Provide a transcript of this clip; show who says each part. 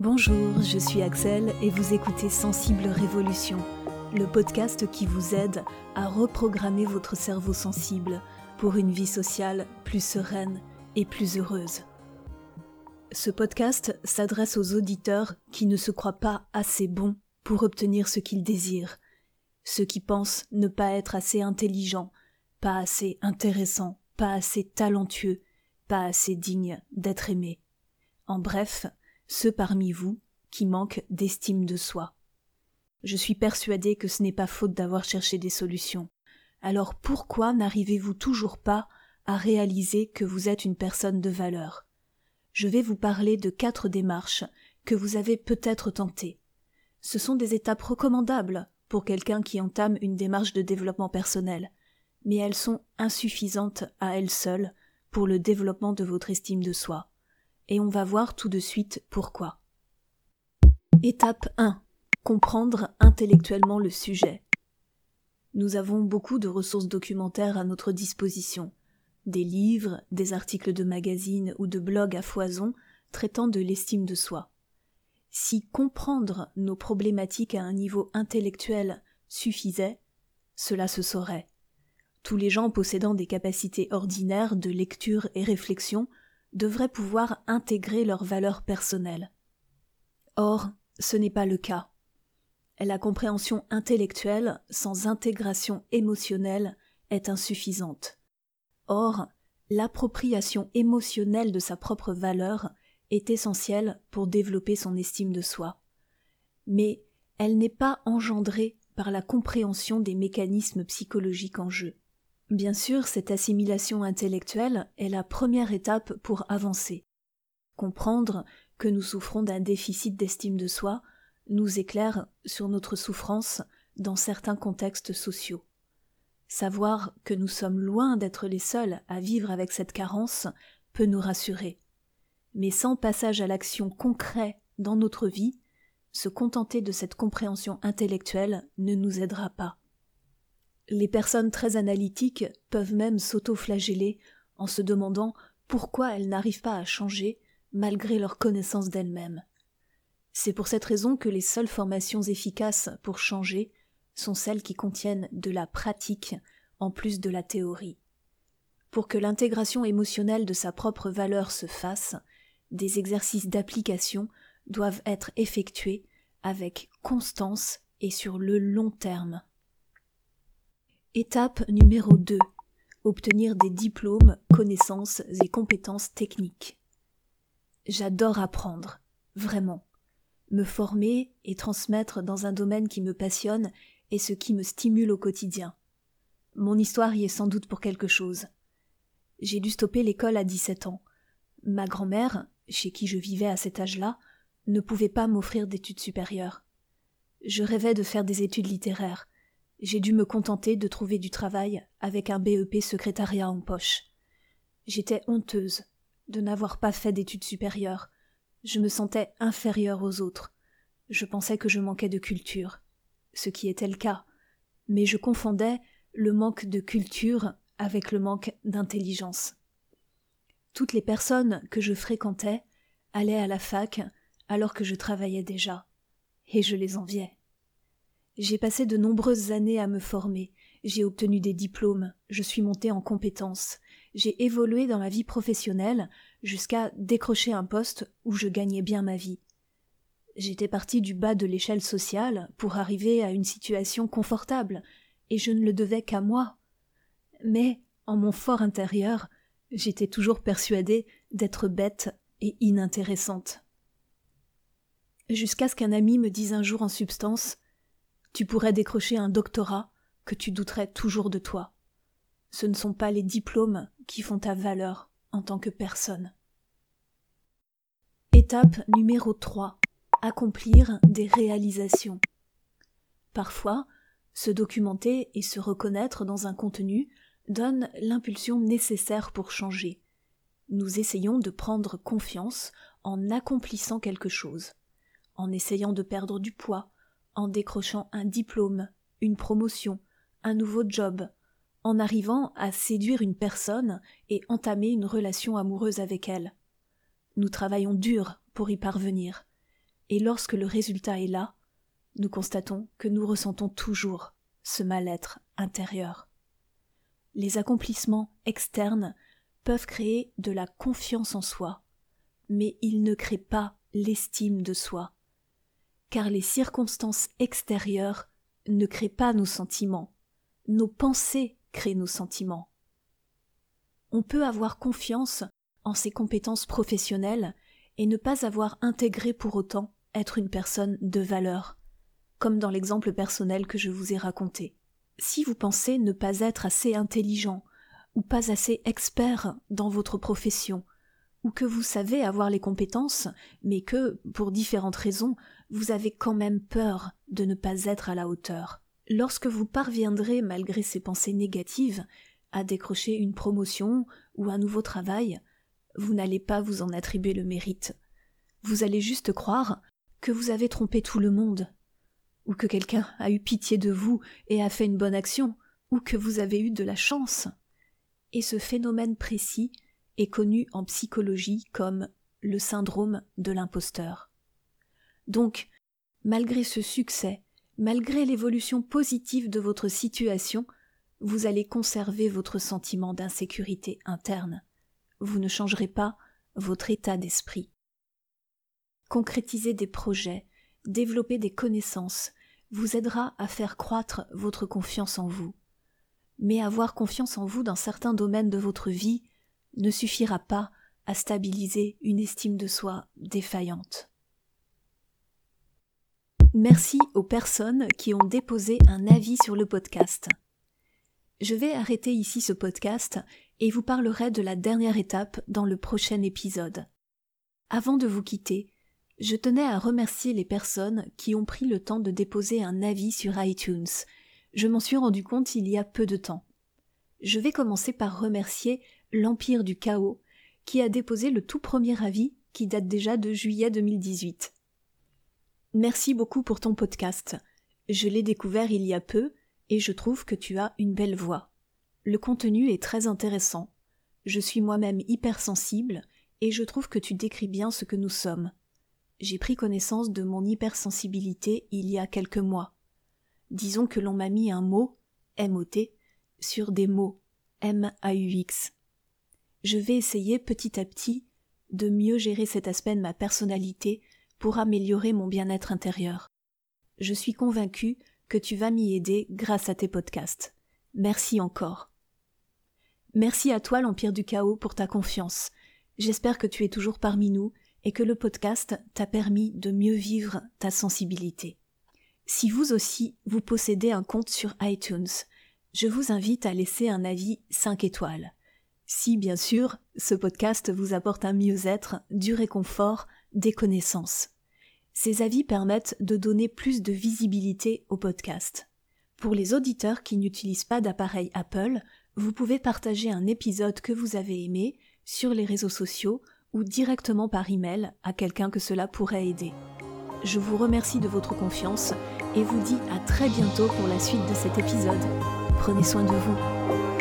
Speaker 1: Bonjour, je suis Axel et vous écoutez Sensible Révolution, le podcast qui vous aide à reprogrammer votre cerveau sensible pour une vie sociale plus sereine et plus heureuse. Ce podcast s'adresse aux auditeurs qui ne se croient pas assez bons pour obtenir ce qu'ils désirent, ceux qui pensent ne pas être assez intelligents, pas assez intéressants, pas assez talentueux, pas assez dignes d'être aimés. En bref, ceux parmi vous qui manquent d'estime de soi. Je suis persuadée que ce n'est pas faute d'avoir cherché des solutions. Alors pourquoi n'arrivez-vous toujours pas à réaliser que vous êtes une personne de valeur? Je vais vous parler de quatre démarches que vous avez peut-être tentées. Ce sont des étapes recommandables pour quelqu'un qui entame une démarche de développement personnel, mais elles sont insuffisantes à elles seules pour le développement de votre estime de soi et on va voir tout de suite pourquoi. Étape 1. Comprendre intellectuellement le sujet. Nous avons beaucoup de ressources documentaires à notre disposition, des livres, des articles de magazines ou de blogs à foison traitant de l'estime de soi. Si comprendre nos problématiques à un niveau intellectuel suffisait, cela se saurait. Tous les gens possédant des capacités ordinaires de lecture et réflexion devraient pouvoir intégrer leurs valeurs personnelles. Or, ce n'est pas le cas. La compréhension intellectuelle sans intégration émotionnelle est insuffisante. Or, l'appropriation émotionnelle de sa propre valeur est essentielle pour développer son estime de soi. Mais elle n'est pas engendrée par la compréhension des mécanismes psychologiques en jeu. Bien sûr, cette assimilation intellectuelle est la première étape pour avancer. Comprendre que nous souffrons d'un déficit d'estime de soi nous éclaire sur notre souffrance dans certains contextes sociaux. Savoir que nous sommes loin d'être les seuls à vivre avec cette carence peut nous rassurer. Mais sans passage à l'action concret dans notre vie, se contenter de cette compréhension intellectuelle ne nous aidera pas. Les personnes très analytiques peuvent même s'auto-flageller en se demandant pourquoi elles n'arrivent pas à changer malgré leur connaissance d'elles-mêmes. C'est pour cette raison que les seules formations efficaces pour changer sont celles qui contiennent de la pratique en plus de la théorie. Pour que l'intégration émotionnelle de sa propre valeur se fasse, des exercices d'application doivent être effectués avec constance et sur le long terme. Étape numéro 2. Obtenir des diplômes, connaissances et compétences techniques. J'adore apprendre, vraiment. Me former et transmettre dans un domaine qui me passionne est ce qui me stimule au quotidien. Mon histoire y est sans doute pour quelque chose. J'ai dû stopper l'école à 17 ans. Ma grand-mère, chez qui je vivais à cet âge-là, ne pouvait pas m'offrir d'études supérieures. Je rêvais de faire des études littéraires, j'ai dû me contenter de trouver du travail avec un BEP secrétariat en poche. J'étais honteuse de n'avoir pas fait d'études supérieures. Je me sentais inférieure aux autres. Je pensais que je manquais de culture, ce qui était le cas, mais je confondais le manque de culture avec le manque d'intelligence. Toutes les personnes que je fréquentais allaient à la fac alors que je travaillais déjà, et je les enviais. J'ai passé de nombreuses années à me former, j'ai obtenu des diplômes, je suis montée en compétences, j'ai évolué dans ma vie professionnelle jusqu'à décrocher un poste où je gagnais bien ma vie. J'étais partie du bas de l'échelle sociale pour arriver à une situation confortable, et je ne le devais qu'à moi. Mais, en mon fort intérieur, j'étais toujours persuadée d'être bête et inintéressante. Jusqu'à ce qu'un ami me dise un jour en substance tu pourrais décrocher un doctorat que tu douterais toujours de toi. Ce ne sont pas les diplômes qui font ta valeur en tant que personne. Étape numéro 3. Accomplir des réalisations. Parfois, se documenter et se reconnaître dans un contenu donne l'impulsion nécessaire pour changer. Nous essayons de prendre confiance en accomplissant quelque chose, en essayant de perdre du poids, en décrochant un diplôme, une promotion, un nouveau job, en arrivant à séduire une personne et entamer une relation amoureuse avec elle. Nous travaillons dur pour y parvenir. Et lorsque le résultat est là, nous constatons que nous ressentons toujours ce mal-être intérieur. Les accomplissements externes peuvent créer de la confiance en soi, mais ils ne créent pas l'estime de soi, car les circonstances extérieures ne créent pas nos sentiments, nos pensées créent nos sentiments. On peut avoir confiance en ses compétences professionnelles et ne pas avoir intégré pour autant être une personne de valeur, comme dans l'exemple personnel que je vous ai raconté. Si vous pensez ne pas être assez intelligent ou pas assez expert dans votre profession, ou que vous savez avoir les compétences, mais que, pour différentes raisons, vous avez quand même peur de ne pas être à la hauteur. Lorsque vous parviendrez, malgré ces pensées négatives, à décrocher une promotion ou un nouveau travail, vous n'allez pas vous en attribuer le mérite. Vous allez juste croire que vous avez trompé tout le monde, ou que quelqu'un a eu pitié de vous et a fait une bonne action, ou que vous avez eu de la chance. Et ce phénomène précis est connu en psychologie comme le syndrome de l'imposteur. Donc, malgré ce succès, malgré l'évolution positive de votre situation, vous allez conserver votre sentiment d'insécurité interne. Vous ne changerez pas votre état d'esprit concrétiser des projets, développer des connaissances, vous aidera à faire croître votre confiance en vous. Mais avoir confiance en vous dans certains domaines de votre vie ne suffira pas à stabiliser une estime de soi défaillante. Merci aux personnes qui ont déposé un avis sur le podcast. Je vais arrêter ici ce podcast et vous parlerai de la dernière étape dans le prochain épisode. Avant de vous quitter, je tenais à remercier les personnes qui ont pris le temps de déposer un avis sur iTunes. Je m'en suis rendu compte il y a peu de temps. Je vais commencer par remercier l'Empire du Chaos, qui a déposé le tout premier avis qui date déjà de juillet 2018. Merci beaucoup pour ton podcast. Je l'ai découvert il y a peu et je trouve que tu as une belle voix. Le contenu est très intéressant. Je suis moi-même hypersensible et je trouve que tu décris bien ce que nous sommes j'ai pris connaissance de mon hypersensibilité il y a quelques mois. Disons que l'on m'a mis un mot, M-O-T, sur des mots, M-A-U-X. Je vais essayer petit à petit de mieux gérer cet aspect de ma personnalité pour améliorer mon bien-être intérieur. Je suis convaincue que tu vas m'y aider grâce à tes podcasts. Merci encore. Merci à toi, l'Empire du Chaos, pour ta confiance. J'espère que tu es toujours parmi nous et que le podcast t'a permis de mieux vivre ta sensibilité. Si vous aussi vous possédez un compte sur iTunes, je vous invite à laisser un avis 5 étoiles. Si bien sûr ce podcast vous apporte un mieux-être, du réconfort, des connaissances. Ces avis permettent de donner plus de visibilité au podcast. Pour les auditeurs qui n'utilisent pas d'appareil Apple, vous pouvez partager un épisode que vous avez aimé sur les réseaux sociaux ou directement par email à quelqu'un que cela pourrait aider. Je vous remercie de votre confiance et vous dis à très bientôt pour la suite de cet épisode. Prenez soin de vous.